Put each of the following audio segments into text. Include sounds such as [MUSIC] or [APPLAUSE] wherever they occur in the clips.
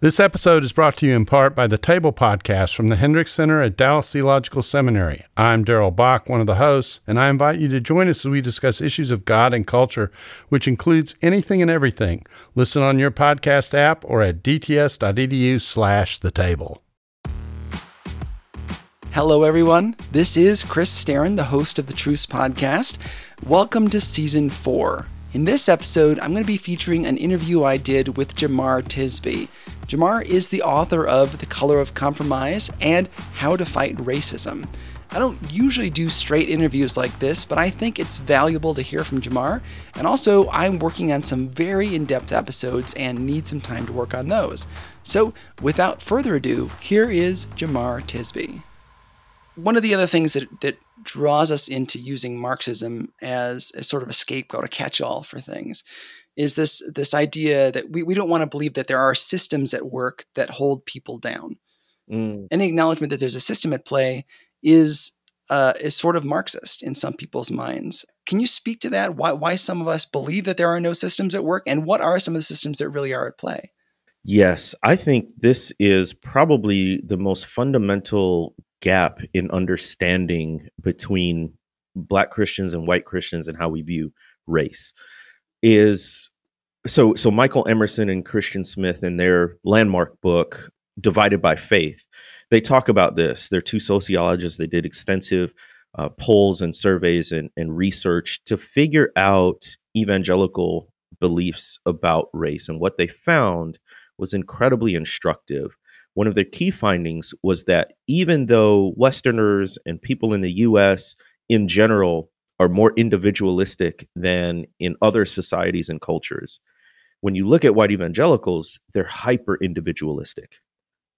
This episode is brought to you in part by the Table Podcast from the Hendricks Center at Dallas Theological Seminary. I'm Darrell Bock, one of the hosts, and I invite you to join us as we discuss issues of God and culture, which includes anything and everything. Listen on your podcast app or at dts.edu slash the table. Hello, everyone. This is Chris Staron, the host of the Truce Podcast. Welcome to Season 4. In this episode, I'm going to be featuring an interview I did with Jemar Tisby. Jemar is the author of The Color of Compromise and How to Fight Racism. I don't usually do straight interviews like this, but I think it's valuable to hear from Jemar. And also, I'm working on some very in depth episodes and need some time to work on those. So, without further ado, here is Jemar Tisby. One of the other things that, that draws us into using Marxism as, a sort of a scapegoat, a catch all for things, is this, this idea that we, we don't want to believe that there are systems at work that hold people down. Mm. Any acknowledgement that there's a system at play is uh, is sort of Marxist in some people's minds. Can you speak to that? Why why some of us believe that there are no systems at work, and what are some of the systems that really are at play? Yes, I think this is probably the most fundamental gap in understanding between black Christians and white Christians and how we view race is so so Michael Emerson and Christian Smith in their landmark book Divided by Faith they talk about this. They're two sociologists. They did extensive uh, polls and surveys and, and research to figure out evangelical beliefs about race. And what they found was incredibly instructive. One of their key findings was that even though Westerners and people in the US in general are more individualistic than in other societies and cultures, when you look at white evangelicals, they're hyper individualistic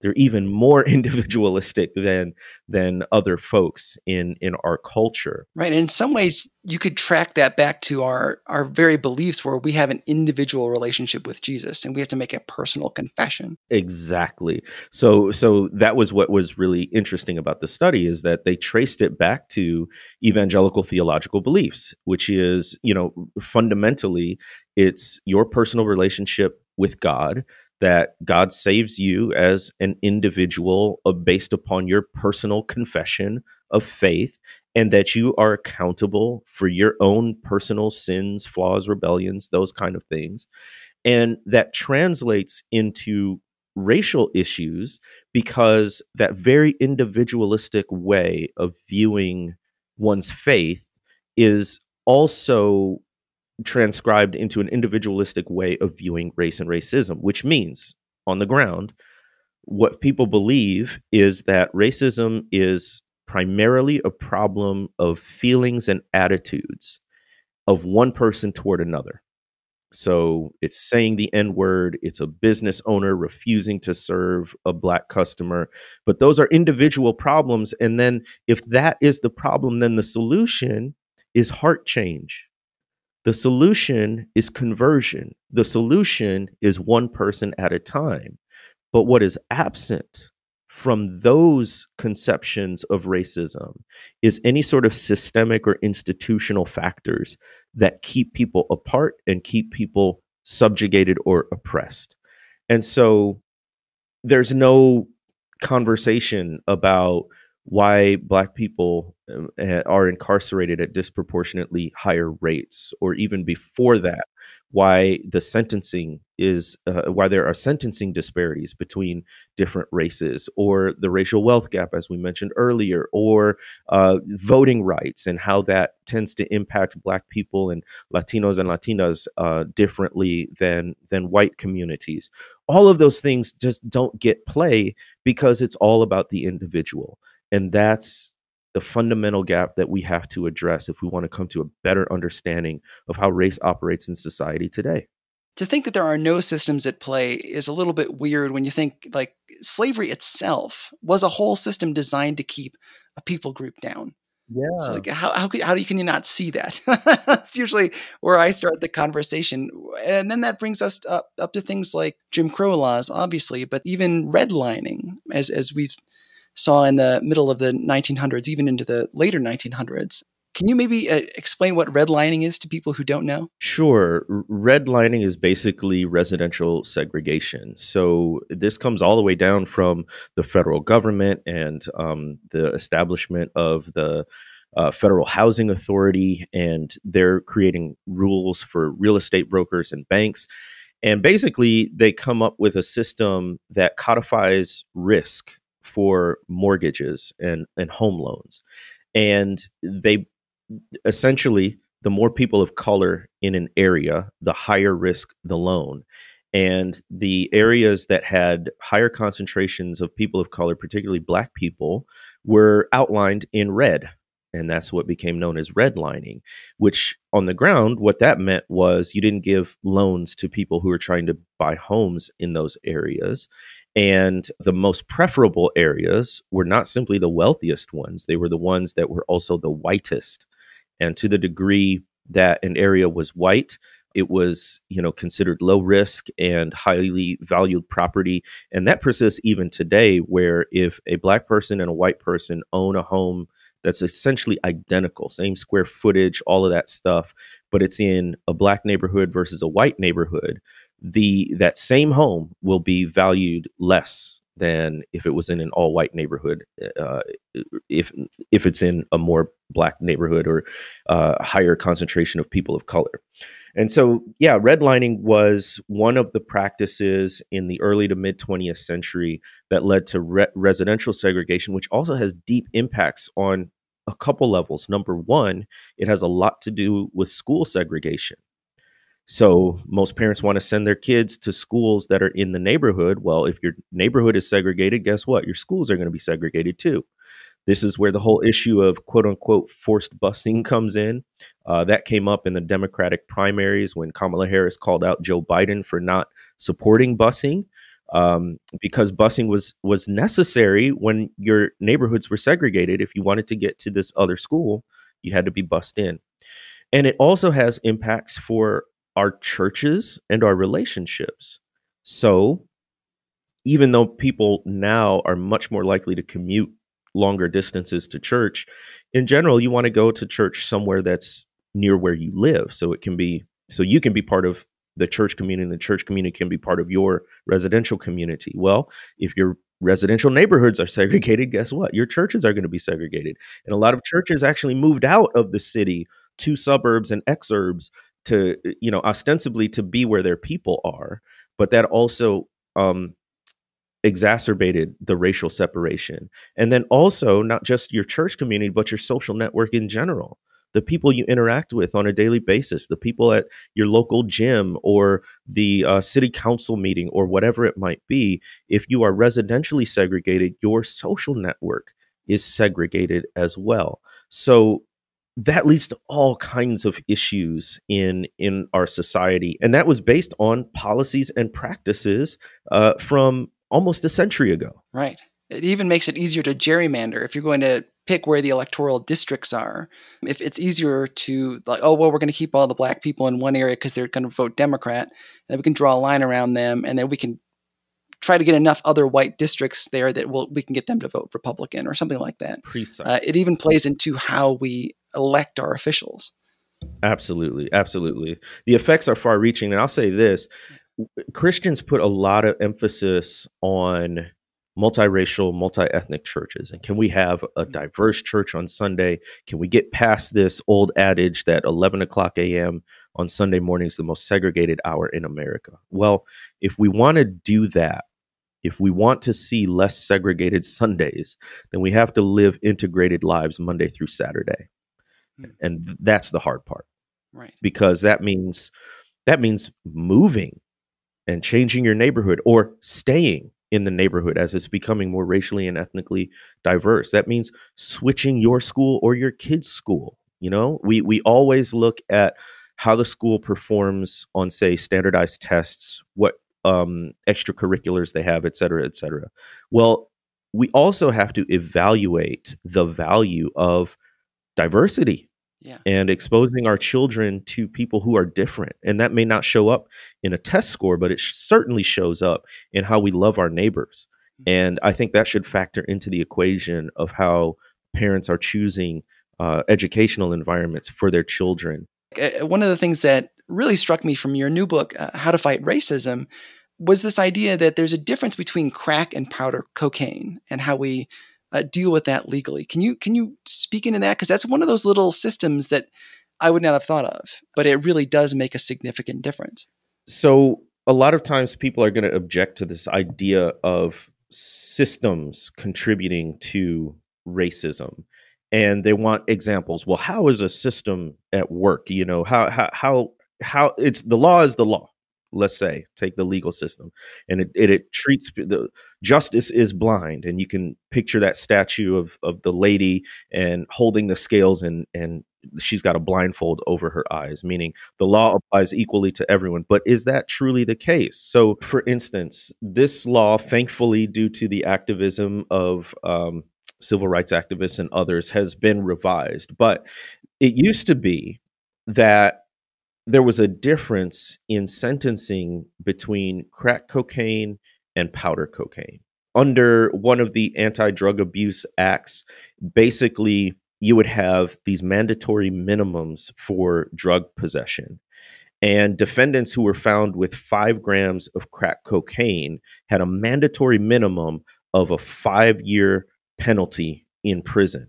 they're even more [LAUGHS] individualistic than than other folks in in our culture. Right and in some ways you could track that back to our our very beliefs where we have an individual relationship with jesus and we have to make a personal confession. Exactly. So so that was what was really interesting about the study is that they traced it back to evangelical theological beliefs which is you know fundamentally it's your personal relationship with god that God saves you as an individual based upon your personal confession of faith, and that you are accountable for your own personal sins, flaws, rebellions, those kind of things. And that translates into racial issues because that very individualistic way of viewing one's faith is also transcribed into an individualistic way of viewing race and racism, which means on the ground, what people believe is that racism is primarily a problem of feelings and attitudes of one person toward another. So it's saying the N word, it's a business owner refusing to serve a black customer. But those are individual problems. And then if that is the problem, then the solution is heart change the solution is conversion. The solution is one person at a time. But what is absent from those conceptions of racism is any sort of systemic or institutional factors that keep people apart and keep people subjugated or oppressed. And so there's no conversation about why black people um, are incarcerated at disproportionately higher rates or even before that why the sentencing is uh, why there are sentencing disparities between different races or the racial wealth gap as we mentioned earlier or uh, voting rights and how that tends to impact black people and latinos and latinas uh, differently than than white communities. All of those things just don't get play because it's all about the individual and that's the fundamental gap that we have to address if we want to come to a better understanding of how race operates in society today. To think that there are no systems at play is a little bit weird when you think like slavery itself was a whole system designed to keep a people group down. Yeah. So like how how, how can you not see that? [LAUGHS] That's usually where I start the conversation, and then that brings us up up to things like Jim Crow laws, obviously, but even redlining, as as we've saw in the middle of the 1900s, even into the later 1900s. Can you maybe uh, explain what redlining is to people who don't know? Sure. Redlining is basically residential segregation. So this comes all the way down from the federal government and um, the establishment of the uh, Federal Housing Authority, and they're creating rules for real estate brokers and banks. And basically, they come up with a system that codifies risk for mortgages and, and home loans. And they essentially, the more people of color in an area, the higher risk the loan. And the areas that had higher concentrations of people of color, particularly black people, were outlined in red and that's what became known as redlining which on the ground what that meant was you didn't give loans to people who were trying to buy homes in those areas and the most preferable areas were not simply the wealthiest ones they were the ones that were also the whitest. And to the degree that an area was white it was you know considered low risk and highly valued property. And that persists even today where if a black person and a white person own a home that's essentially identical, same square footage, all of that stuff, but it's in a black neighborhood versus a white neighborhood, the that same home will be valued less than if it was in an all white neighborhood, uh, if if it's in a more black neighborhood or uh, higher concentration of people of color. And so, yeah, redlining was one of the practices in the early to mid 20th century that led to re- residential segregation, which also has deep impacts on a couple levels. Number one, it has a lot to do with school segregation. So most parents want to send their kids to schools that are in the neighborhood. Well, if your neighborhood is segregated, guess what? Your schools are going to be segregated too. This is where the whole issue of quote unquote forced busing comes in. Uh, that came up in the Democratic primaries when Kamala Harris called out Joe Biden for not supporting busing. Um, because busing was was necessary when your neighborhoods were segregated. If you wanted to get to this other school, you had to be bused in, and it also has impacts for our churches and our relationships. So, even though people now are much more likely to commute longer distances to church, in general, you want to go to church somewhere that's near where you live. So it can be, so you can be part of the church community and the church community can be part of your residential community. Well, if your residential neighborhoods are [LAUGHS] segregated, guess what? Your churches are going to be segregated. And a lot of churches actually moved out of the city to suburbs and exurbs to, you know, ostensibly to be where their people are. But that also um, exacerbated the racial separation. And then also, not just your church community, but your social network in general. The people you interact with on a daily basis, the people at your local gym or the uh, city council meeting or whatever it might be. If you are residentially segregated, your social network is segregated as well. So that leads to all kinds of issues in in our society and that was based on policies and practices uh, from almost a century ago. Right. It even makes it easier to gerrymander if you're going to pick where the electoral districts are. If it's easier to like, oh well, we're going to keep all the black people in one area because they're going to vote Democrat, and then we can draw a line around them, and then we can try to get enough other white districts there that we'll, we can get them to vote Republican or something like that. Uh, it even plays into how we elect our officials. Absolutely, absolutely. The effects are far-reaching, and I'll say this: Christians put a lot of emphasis on multiracial, multi-ethnic churches. And can we have a mm-hmm. diverse church on Sunday? Can we get past this old adage that 11 o'clock a.m. on Sunday morning is the most segregated hour in America? Well, if we want to do that, if we want to see less segregated Sundays, then we have to live integrated lives Monday through Saturday. Mm. And that's the hard part. Right. Because that means that means moving and changing your neighborhood or staying in the neighborhood as it's becoming more racially and ethnically diverse. That means switching your school or your kid's school. You know, we we always look at how the school performs on, say, standardized tests, what um, extracurriculars they have, et cetera, et cetera. Well, we also have to evaluate the value of diversity yeah. and exposing our children to people who are different. And that may not show up in a test score, but it sh- certainly shows up in how we love our neighbors. Mm-hmm. And I think that should factor into the equation of how parents are choosing uh, educational environments for their children. One of the things that really struck me from your new book, uh, How to Fight Racism, was this idea that there's a difference between crack and powder cocaine and how we uh, deal with that legally. Can you can you speak into that? Because that's one of those little systems that I would not have thought of, but it really does make a significant difference. So a lot of times people are going to object to this idea of systems contributing to racism and they want examples well how is a system at work you know how how how how it's the law is the law let's say take the legal system and it, it, it, treats the justice is blind and you can picture that statue of of the lady and holding the scales and and she's got a blindfold over her eyes meaning the law applies equally to everyone. But is that truly the case? So for instance this law thankfully due to the activism of um, civil rights activists and others has been revised. But it used to be that there was a difference in sentencing between crack cocaine and powder cocaine. Under one of the anti drug abuse acts, basically, you would have these mandatory minimums for drug possession. And defendants who were found with five grams of crack cocaine had a mandatory minimum of a five year penalty in prison.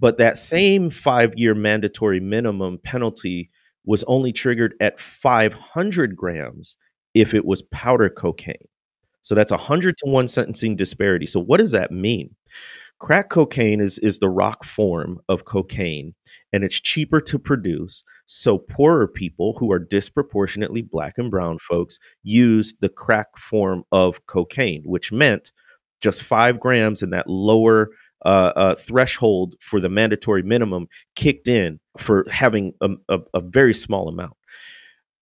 But that same five year mandatory minimum penalty was only triggered at 500 grams if it was powder cocaine. So that's a 100 to 1 sentencing disparity. So what does that mean? Crack cocaine is, is the rock form of cocaine, and it's cheaper to produce. So poorer people who are disproportionately black and brown folks used the crack form of cocaine, which meant just five grams in that lower uh, uh, threshold for the mandatory minimum kicked in for having a, a, a very small amount.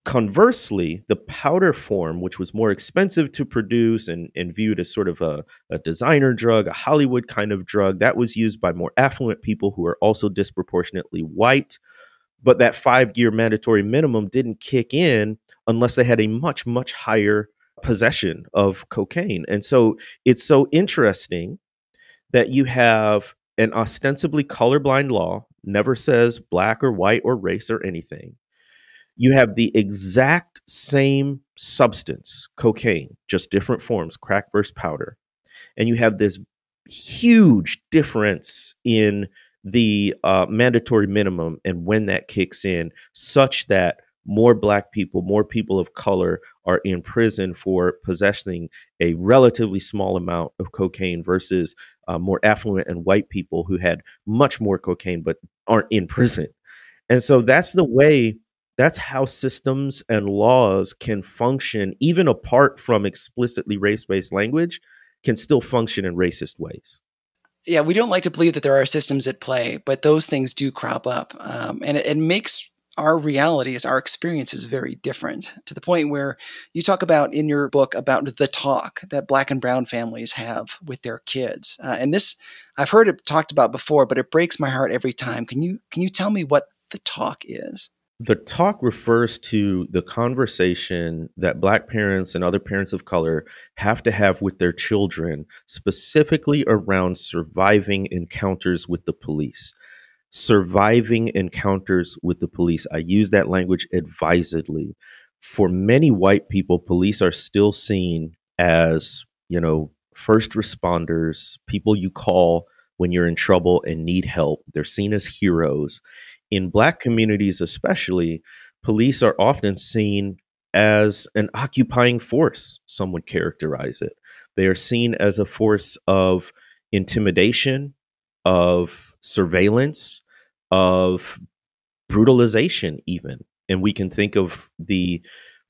Conversely, the powder form, which was more expensive to produce and, and viewed as sort of a, a, designer drug, a Hollywood kind of drug, that was used by more affluent people who are also disproportionately white. But that five year mandatory minimum didn't kick in unless they had a much, much higher possession of cocaine. And so it's so interesting that you have an ostensibly colorblind law, never says black or white or race or anything. You have the exact same substance, cocaine, just different forms, crack versus powder. And you have this huge difference in the uh, mandatory minimum and when that kicks in, such that more black people, more people of color are in prison for possessing a relatively small amount of cocaine versus uh, more affluent and white people who had much more cocaine but aren't in prison. And so that's the way, that's how systems and laws can function, even apart from explicitly race based language, can still function in racist ways yeah, we don't like to believe that there are systems at play, but those things do crop up, um, and it, it, makes our realities, our experience is very different to the point where you talk about in your book about the talk that black and brown families have with their kids. Uh, and this, I've heard it talked about before, but it breaks my heart every time. Can you, can you tell me what the talk is? The talk refers to the conversation that Black parents and other parents of color have to have with their children, specifically around surviving encounters with the police surviving encounters with the police. I use that language advisedly. For many white people, police are still seen as, you know, first responders, people you call when you're in trouble and need help. They're seen as heroes. In black communities, especially, police are often seen as an occupying force, some would characterize it. They are seen as a force of intimidation, of surveillance, of brutalization, even. And we can think of the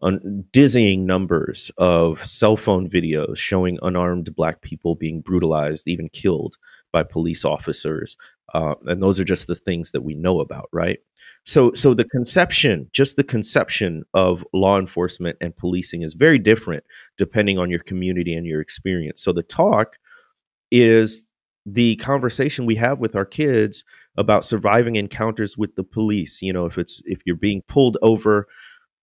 un- dizzying numbers of cell phone videos showing unarmed Black people being brutalized, even killed by police officers. Uh, and those are just the things that we know about, right? So, so the conception, just the conception of law enforcement and policing is very different depending on your community and your experience. So, the talk is the conversation we have with our kids about surviving encounters with the police you know if it's if you're being pulled over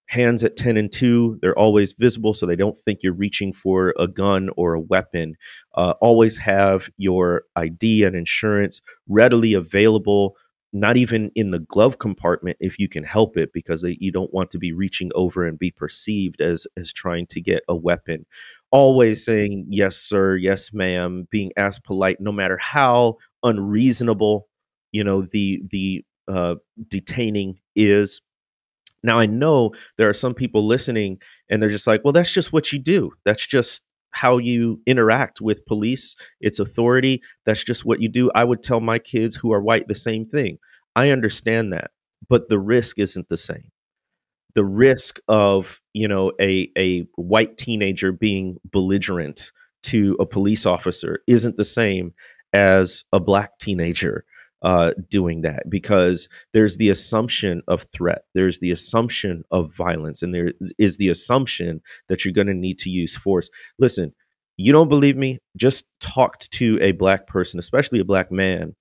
hands at 10 and 2 they're always visible so they don't think you're reaching for a gun or a weapon. Uh, always have your id and insurance readily available not even in the glove compartment if you can help it because you don't want to be reaching over and be perceived as as trying to get a weapon. Always saying yes sir yes ma'am being as polite no matter how unreasonable you know the the uh, detaining is. Now i know there are some people listening and they're just like well that's just what you do. That's just how you interact with police, its authority. That's just what you do. I would tell my kids who are white the same thing. I understand that, but the risk isn't the same. The risk of, you know, a a white teenager being belligerent to a police officer isn't the same as a black teenager uh, doing that because there's the assumption of threat, there's the assumption of violence, and there is the assumption that you're going to need to use force. Listen, you don't believe me? Just talked to a black person, especially a black man.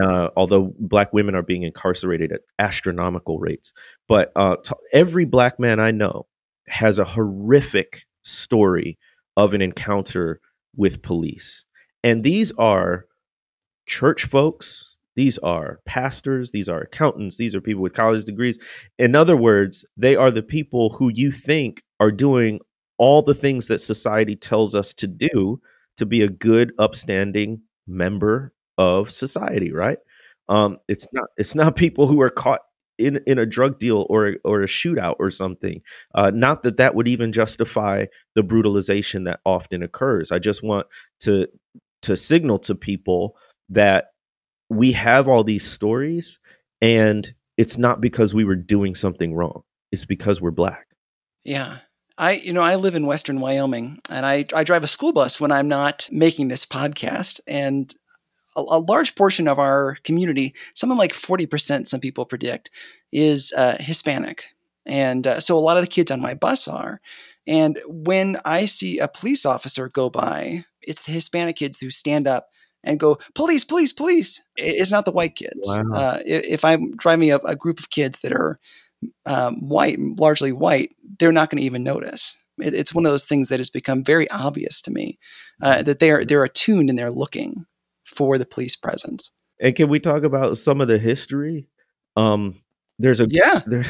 Uh, although black women are being incarcerated at astronomical rates, but uh, t- every black man I know has a horrific story of an encounter with police, and these are church folks these are pastors, these are accountants, these are people with college degrees. In other words, they are the people who you think are doing all the things that society tells us to do to be a good, upstanding member of society, right? Um, it's not it's not [LAUGHS] people who are caught in in a drug deal or or a shootout or something. Uh, not that that would even justify the brutalization that often occurs. I just want to to signal to people that we have all these stories and it's not because we were doing something wrong. It's because we're black. Yeah. I you know i live in western wyoming and i, I drive a school bus when i'm not making this podcast and a, a large portion of our community something like 40% some people predict is uh, hispanic. And uh, so a lot of the kids on my bus are. And when i see a police officer go by it's the hispanic kids who stand up and go police, police, police. It's not the white kids. Wow. Uh, if I'm driving a, a, group of kids that are um, white, largely white, they're not going to even notice. It, it's one of those things that has become very obvious to me uh, that they're they're attuned and they're looking for the police presence. And can we talk about some of the history? Um, there's a yeah. [LAUGHS] There,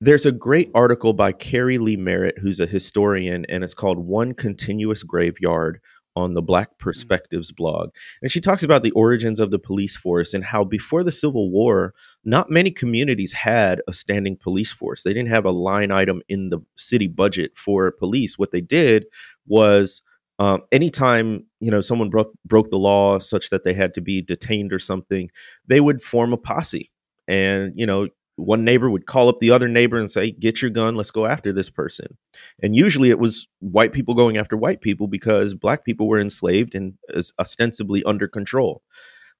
there's a great article by Keri Leigh Merritt, who's a historian, and it's called "One Continuous Graveyard: on the Black mm-hmm. Perspectives blog. And she talks about the origins of the police force and how before the Civil War, not many communities had a standing police force. They didn't have a line item in the city budget for police. What they did was um, anytime you know someone broke broke the law such that they had to be detained or something, they would form a posse. And you know one neighbor would call up the other neighbor and say, Get your gun, let's go after this person. And usually it was white people going after white people because black people were enslaved and ostensibly under control.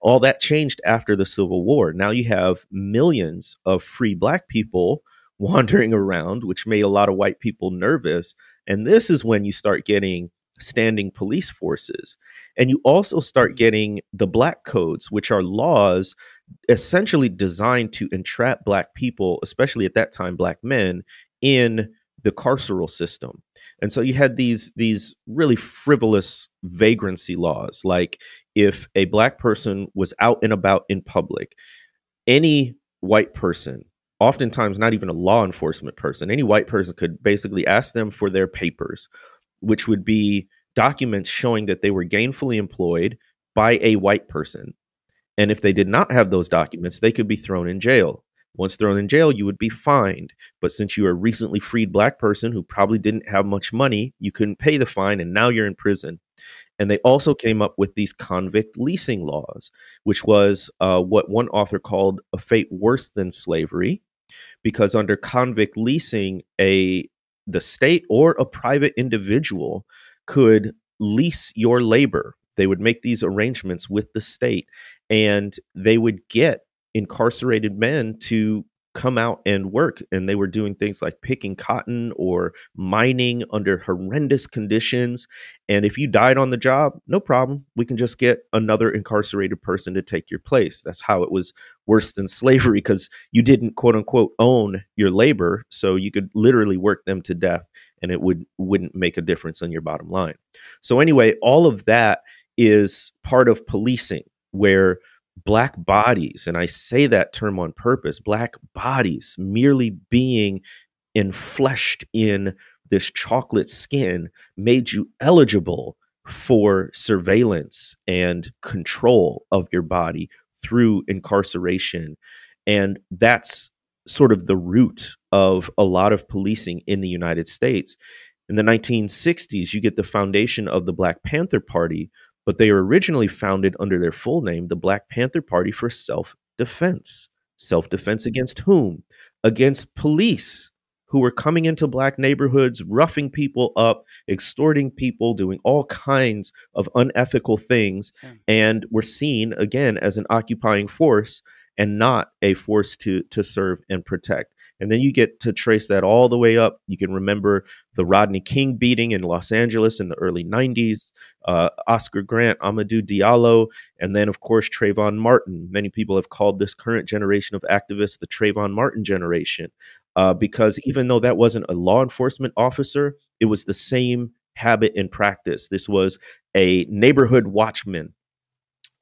All that changed after the Civil War. Now you have millions of free black people [LAUGHS] wandering around, which made a lot of white people nervous. And this is when you start getting standing police forces. And you also start getting the black codes, which are laws essentially designed to entrap black people, especially at that time, black men, in the carceral system. And so you had these these really frivolous vagrancy laws, like if a black person was out and about in public, any white person, oftentimes not even a law enforcement person, any white person could basically ask them for their papers, which would be documents showing that they were gainfully employed by a white person and if they did not have those documents, they could be thrown in jail. Once thrown in jail, you would be fined. But since you are a recently freed black person who probably didn't have much money, you couldn't pay the fine and now you're in prison. And they also came up with these convict leasing laws, which was uh, what one author called a fate worse than slavery, because under convict leasing, a the state or a private individual could lease your labor. They would make these arrangements with the state and they would get incarcerated men to come out and work and they were doing things like picking cotton or mining under horrendous conditions and if you died on the job no problem we can just get another incarcerated person to take your place. That's how it was worse than [LAUGHS] slavery because you didn't quote unquote own your labor so you could literally work them to death and it would wouldn't make a difference on your bottom line. So anyway all of that is part of policing where black bodies, and I say that term on purpose, black bodies merely being enfleshed in this chocolate skin made you eligible for surveillance and control of your body through incarceration. And that's sort of the root of a lot of policing in the United States. In the 1960s, you get the foundation of the Black Panther Party, but they were originally founded under their full name, the Black Panther Party for Self Defense. Self defense mm. against whom? Against police who were coming into black neighborhoods, roughing people up, extorting people, doing all kinds of unethical things, and were seen again as an occupying force and not a force to to serve and protect. And then you get to trace that all the way up. You can remember the Rodney King beating in Los Angeles in the early 90s, uh, Oscar Grant, Amadou Diallo, and then, of course, Trayvon Martin. Many people have called this current generation of activists the Trayvon Martin generation uh, because even though that wasn't a law enforcement officer, it was the same habit and practice. This was a neighborhood watchman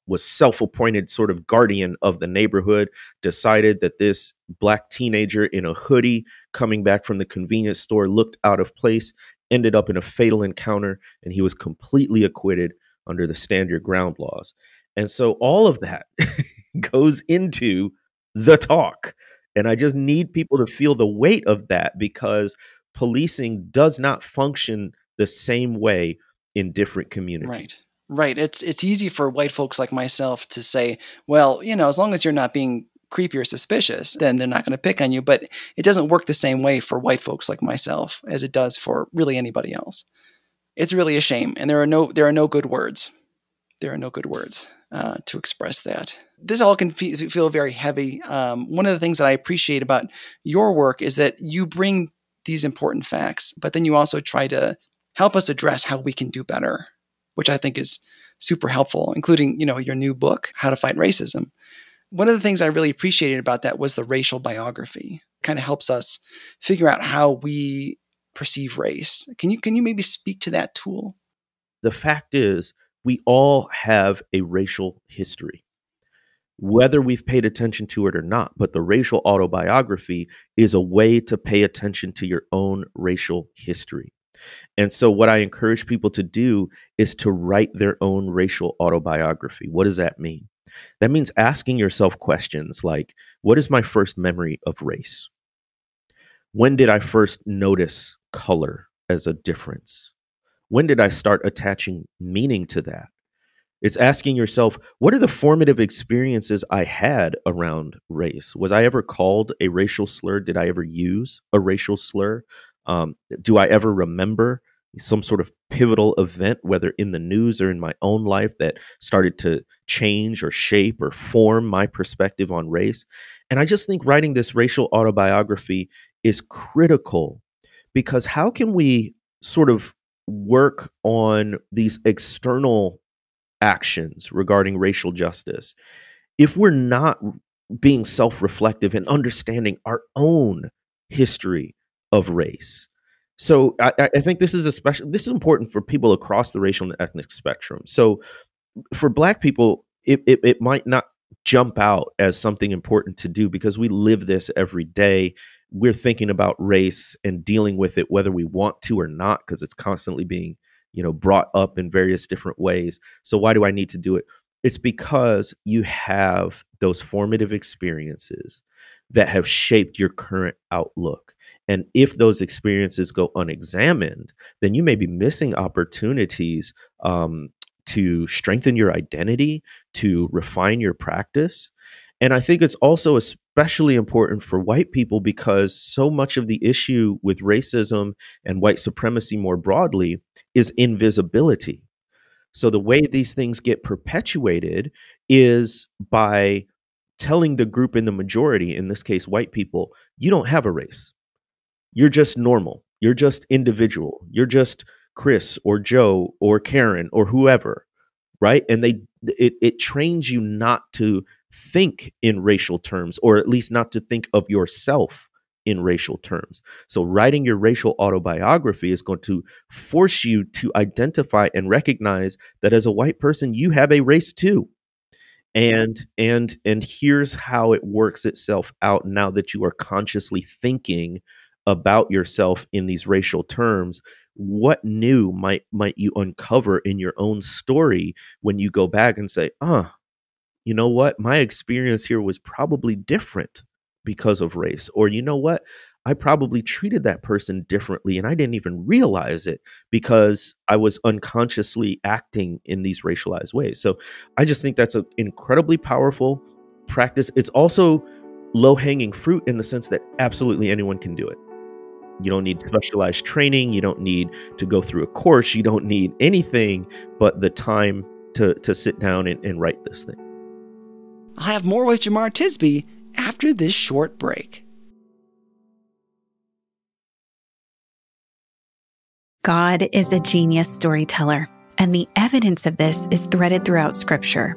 was self-appointed sort of guardian of the neighborhood decided that this black teenager in a hoodie coming back from the convenience store looked out of place ended up in a fatal encounter and he was completely acquitted under the stand your ground laws and so all of that [LAUGHS] goes into the talk and I just need people to feel the weight of that because policing does not function the same way in different communities. Right. Right. It's it's easy for white folks like myself to say, well, you know, as long as you're not being creepy or suspicious, then they're not going to pick on you. But it doesn't work the same way for white folks like myself as it does for really anybody else. It's really a shame, and there are no there are no good words. There are no good words uh, to express that. This all can f- feel very heavy. Um, one of the things that I appreciate about your work is that you bring these important facts, but then you also try to help us address how we can do better, which I think is super helpful, including you know your new book, How to Fight Racism. One of the things I really appreciated about that was the racial biography. It kind of helps us figure out how we perceive race. Can you can you maybe speak to that tool? The fact is, we all have a racial history, whether we've paid attention to it or not. But the racial autobiography is a way to pay attention to your own racial history. And so, what I encourage people to do is to write their own racial autobiography. What does that mean? That means asking yourself questions like What is my first memory of race? When did I first notice color as a difference? when did I start attaching meaning to that? It's asking yourself, what are the formative experiences I had around race? Was I ever called a racial slur? Did I ever use a racial slur? Um, do I ever remember some sort of pivotal event, whether in the news or in my own life, that started to change or shape or form my perspective on race? And I just think writing this racial autobiography is critical because how can we sort of work on these external actions regarding racial justice, if we're not being self reflective and understanding our own history of race. So I, I, think this is especially this is important for people across the racial and ethnic spectrum. So for black people, it, it, it might not jump out as something important to do because we live this every day we're thinking about race and dealing with it whether we want to or not because it's constantly being you know brought up in various different ways so why do i need to do it it's because you have those formative experiences that have shaped your current outlook and if those experiences go unexamined then you may be missing opportunities um, to strengthen your identity to refine your practice and I think it's also especially important for white people because so much of the issue with racism and white supremacy more broadly is invisibility. So the way these things get perpetuated is by telling the group in the majority, in this case, white people, you don't have a race. You're just normal. You're just individual. You're just Chris or Joe or Karen or whoever, right? And they it, it trains you not to think in racial terms, or at least not to think of yourself in racial terms. So, writing your racial autobiography is going to force you to identify and recognize that as a white person, you have a race too. and and and here's how it works itself out now that you are consciously thinking about yourself in these racial terms what new might might you uncover in your own story when you go back and say ah you know what my experience here was probably different because of race or you know what I probably treated that person differently and I didn't even realize it because I was unconsciously acting in these racialized ways. So I just think that's an incredibly powerful practice. It's also low hanging fruit in the sense that absolutely anyone can do it. You don't need specialized training. You don't need to go through a course. You don't need anything but the time to, to sit down and, and write this thing. I'll have more with Jemar Tisby after this short break. God is a genius storyteller, and the evidence of this is threaded throughout Scripture.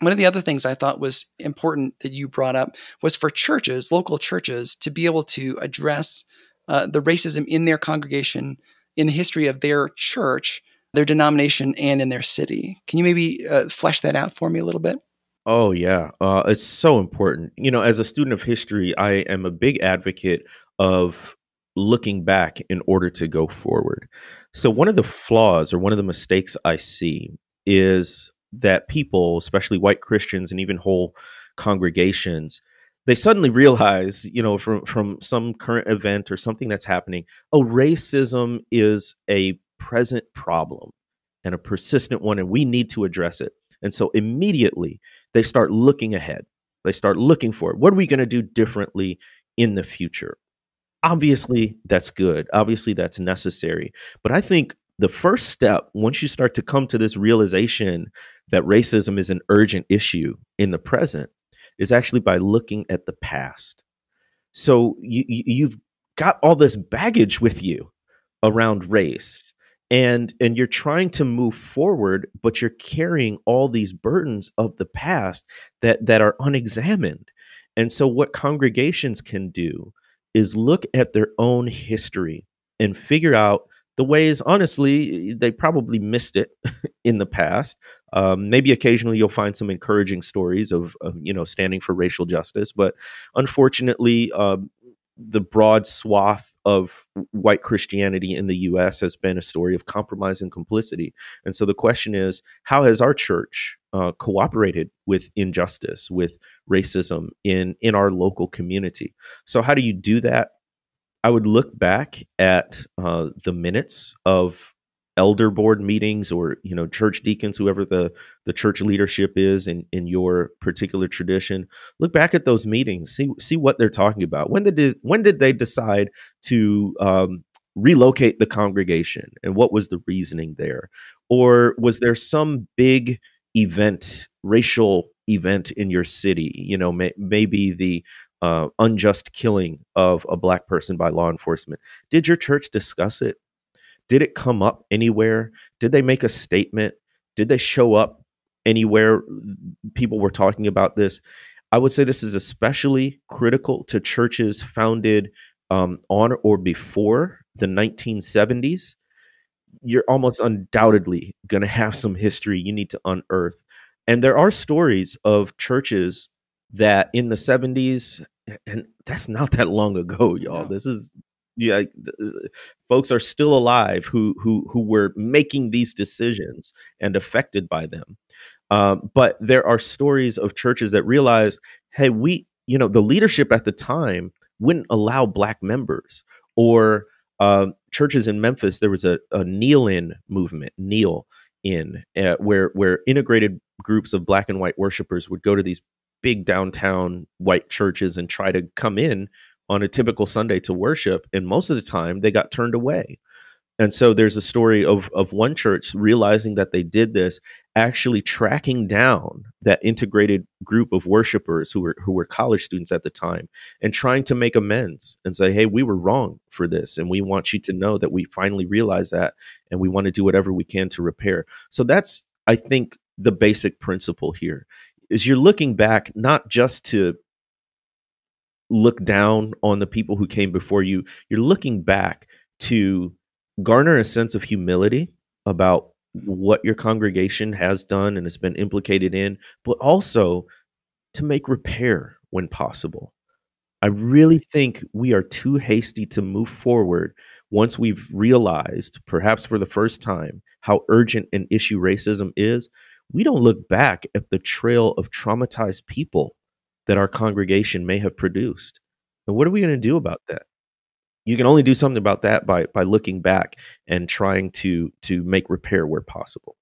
One of the other things I thought was important that you brought up was for churches, local churches, to be able to address uh, the racism in their congregation, in the history of their church, their denomination, and in their city. Can you maybe uh, flesh that out for me a little bit? Oh yeah, uh, it's so important. You know, as a student of history, I am a big advocate of looking back in order to go forward. So one of the flaws or one of the mistakes I see is that people, especially white Christians and even whole congregations, they suddenly realize, you know, from from some current event or something that's happening, oh, racism is a present problem and a persistent one, and we need to address it. And so immediately they start looking ahead. They start looking for it. What are we going to do differently in the future? Obviously, that's good. Obviously, that's necessary. But I think the first step, once you start to come to this realization that racism is an urgent issue in the present, is actually by looking at the past. So you, you've got all this baggage with you around race and and you're trying to move forward but you're carrying all these burdens of the past that that are unexamined and so what congregations can do is look at their own history and figure out the ways honestly they probably missed it [LAUGHS] in the past um, maybe occasionally you'll find some encouraging stories of, of, you know standing for racial justice but unfortunately um, the broad swath of white Christianity in the US has been a story of compromise and complicity. And so the question is how has our church uh, cooperated with injustice, with racism in, in our local community? So, how do you do that? I would look back at uh, the minutes of elder board meetings or you know church deacons whoever the the church leadership is in in your particular tradition. Look back at those meetings see see what they're talking about. When did when did they decide to um, relocate the congregation and what was the reasoning there? Or was there some big event racial event in your city? You know may, maybe the uh, unjust killing of a black person by law enforcement did your church discuss it did it come up anywhere? Did they make a statement? Did they show up anywhere people were talking about this? I would say this is especially critical to churches founded um, on or before the 1970s. You're almost undoubtedly going to have some history you need to unearth. And there are stories of churches that in the 70s, and that's not that long ago, [LAUGHS] y'all. This is yeah, folks are still alive who who who were making these decisions and affected by them. Um, but there are stories of churches that realize, hey, we, you know, the leadership at the time wouldn't allow black members or uh, churches in Memphis, there was a, a kneel in movement, kneel in, uh, where where integrated groups of black and white worshipers would go to these big downtown white churches and try to come in on a typical Sunday to worship, and most of the time they got turned away. And so there's a story of of one church realizing that they did this, actually tracking down that integrated group of worshipers who were who were college students at the time and trying to make amends and say, "Hey, we were wrong for this and we want you to know that we finally realize that and we want to do whatever we can to repair." So that's I think the basic principle here is you're looking back not just to look down on the people who came before you, you're looking back to garner a sense of humility about what your congregation has done and has been implicated in, but also to make repair when possible. I really think we are too hasty to move forward once we've realized, perhaps for the first time, how urgent an issue racism is. We don't look back at the trail of traumatized people that our congregation may have produced. And what are we going to do about that? you can only do something about that by by looking back and trying to to make repair where possible.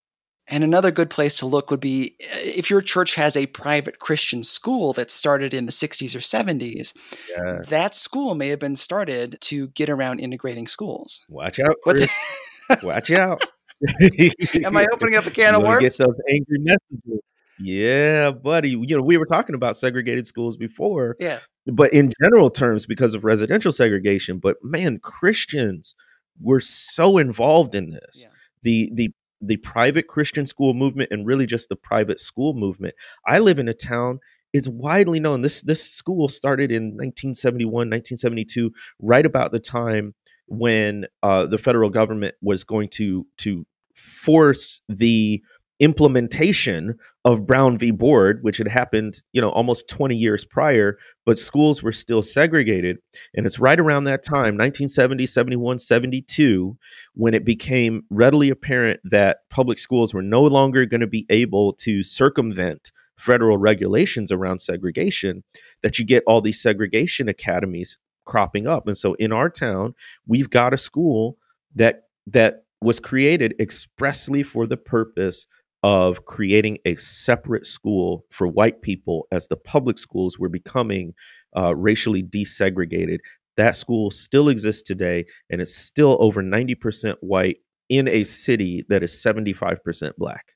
And another good place to look would be uh, if your church has a private Christian school that started in the 60s or 70s. Yeah. That school may have been started to get around integrating schools. Watch out, Chris. [LAUGHS] Watch out. [LAUGHS] Am I opening up a can of worms? Get those angry messages. Yeah, buddy. You know, we were talking about segregated schools before. Yeah but in general terms because of residential segregation but man christians were so involved in this yeah. the the the private christian school movement and really just the private school movement i live in a town it's widely known this this school started in 1971 1972 right about the time when uh, the federal government was going to to force the implementation of Brown v. Board, which had happened, you know, almost 20 years prior, but schools were still segregated. And it's right around that time, 1970, 71, 72, when it became readily apparent that public schools were no longer going to be able to circumvent federal regulations around segregation, that you get all these segregation academies cropping up. And so in our town, we've got a school that that was created expressly for the purpose of creating a separate school for white people as the public schools were becoming uh, racially desegregated. That school still exists today, and it's still over 90% white in a city that is 75% black.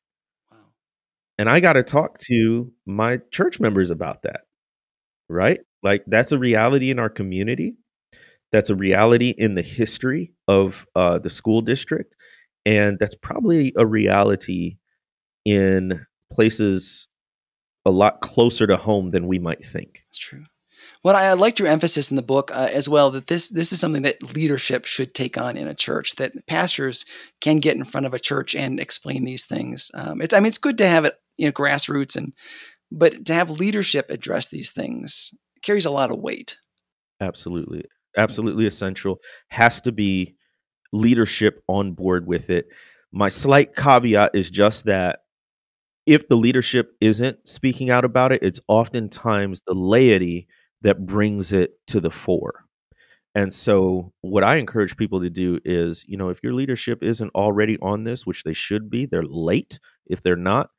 Wow. And I got to talk to my church members about that, right? Like, that's a reality in our community. That's a reality in the history of uh, the school district. And that's probably a reality in places a lot closer to home than we might think. That's true. Well, I liked your emphasis in the book uh, as well that this this is something that leadership should take on in a church. That pastors can get in front of a church and explain these things. Um, it's I mean it's good to have it you know grassroots and but to have leadership address these things carries a lot of weight. Absolutely, absolutely essential. Has to be leadership on board with it. My slight caveat is just that if the leadership isn't speaking out about it, it's oftentimes the laity that brings it to the fore. And so, what I encourage people to do is, you know, if your leadership isn't already on this, which they should be, they're late if they're not.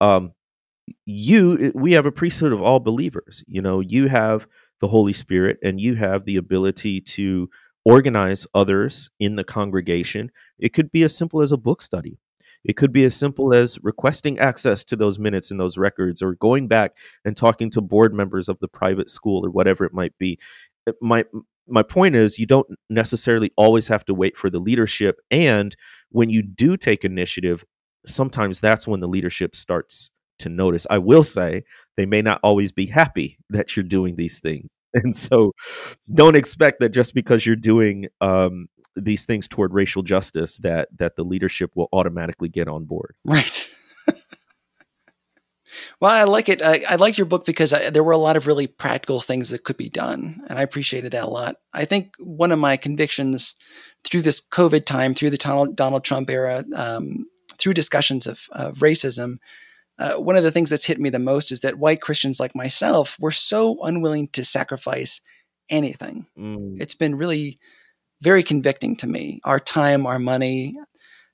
Um, you, we have a priesthood of all believers. You know, you have the Holy Spirit and you have the ability to organize others in the congregation. It could be as simple as a book study. It could be as simple as requesting access to those minutes and those records or going back and talking to board members of the private school or whatever it might be. Uh, my my point is you don't necessarily always have to wait for the leadership and when you do take initiative, sometimes that's when the leadership starts to notice. I will say they may not always be happy [LAUGHS] that you're doing these things. And so don't expect that just because you're doing um, these things toward racial justice that that the leadership will automatically get on board. Right. [LAUGHS] well, I like it. I, I like your book because I, there were a lot of really practical things that could be done, and I appreciated that a lot. I think one of my convictions through this COVID time, through the Donald Trump era, um, through discussions of, of racism, uh, one of the things that's hit me the most is that white Christians like myself were so unwilling to sacrifice anything. Mm. It's been really very convicting to me. Our time, our money.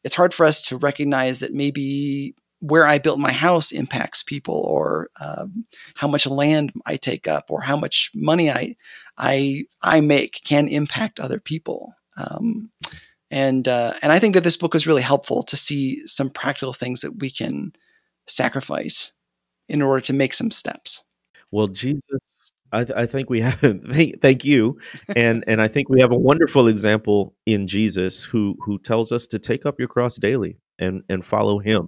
It's hard for us to recognize that maybe where I built my house impacts people, or um, how much land I take up, or how much money I I I make can impact other people. Um, and uh, and I think that this book is really helpful to see some practical things that we can sacrifice in order to make some steps. Well, Jesus, I, th- I think we have. [LAUGHS] Thank, thank you, and and I think we have a wonderful example in Jesus who who tells us to take up your cross daily and and follow Him.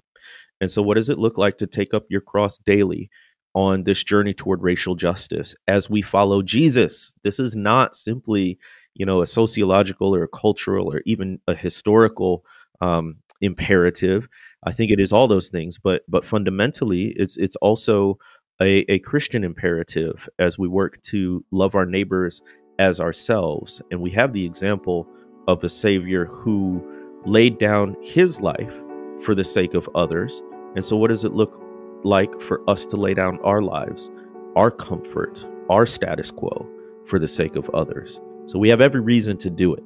And so, what does it look like to take up your cross daily on this journey toward racial justice as we follow Jesus? This is not simply, you know, a sociological or a cultural or even a historical um, imperative. I think it is all those things, but but fundamentally, it's it's also a, a Christian imperative as we work to love our neighbors as ourselves. And we have the example of a Savior who laid down his life for the sake of others. And so, what does it look like for us to lay down our lives, our comfort, our status quo for the sake of others? So, we have every reason to do it.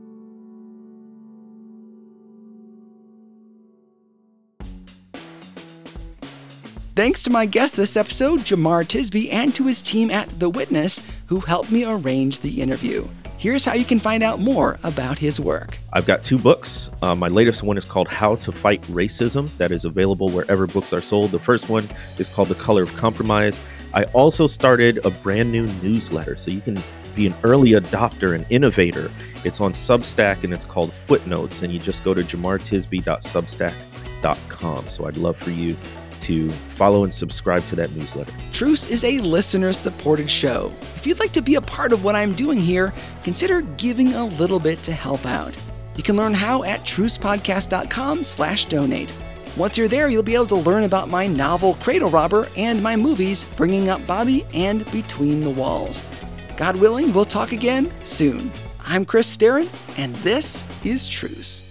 Thanks to my guest this episode, Jemar Tisby, and to his team at The Witness, who helped me arrange the interview. Here's how you can find out more about his work. I've got two books. Uh, my latest one is called How to Fight Racism, that is available wherever books are sold. The first one is called The Color of Compromise. I also started a brand new newsletter, so you can be an early adopter, an innovator. It's on Substack and it's called Footnotes, and you just go to jemartisby.substack.com. So I'd love for you to follow and subscribe to that newsletter. Truce is a listener supported show. If you'd like to be a part of what I'm doing here, consider giving a little bit to help out. You can learn how at trucepodcast.com slash donate. Once you're there, you'll be able to learn about my novel Cradle Robber and my movies Bringing Up Bobby and Between the Walls. God willing, we'll talk again soon. I'm Chris Staron, and this is Truce.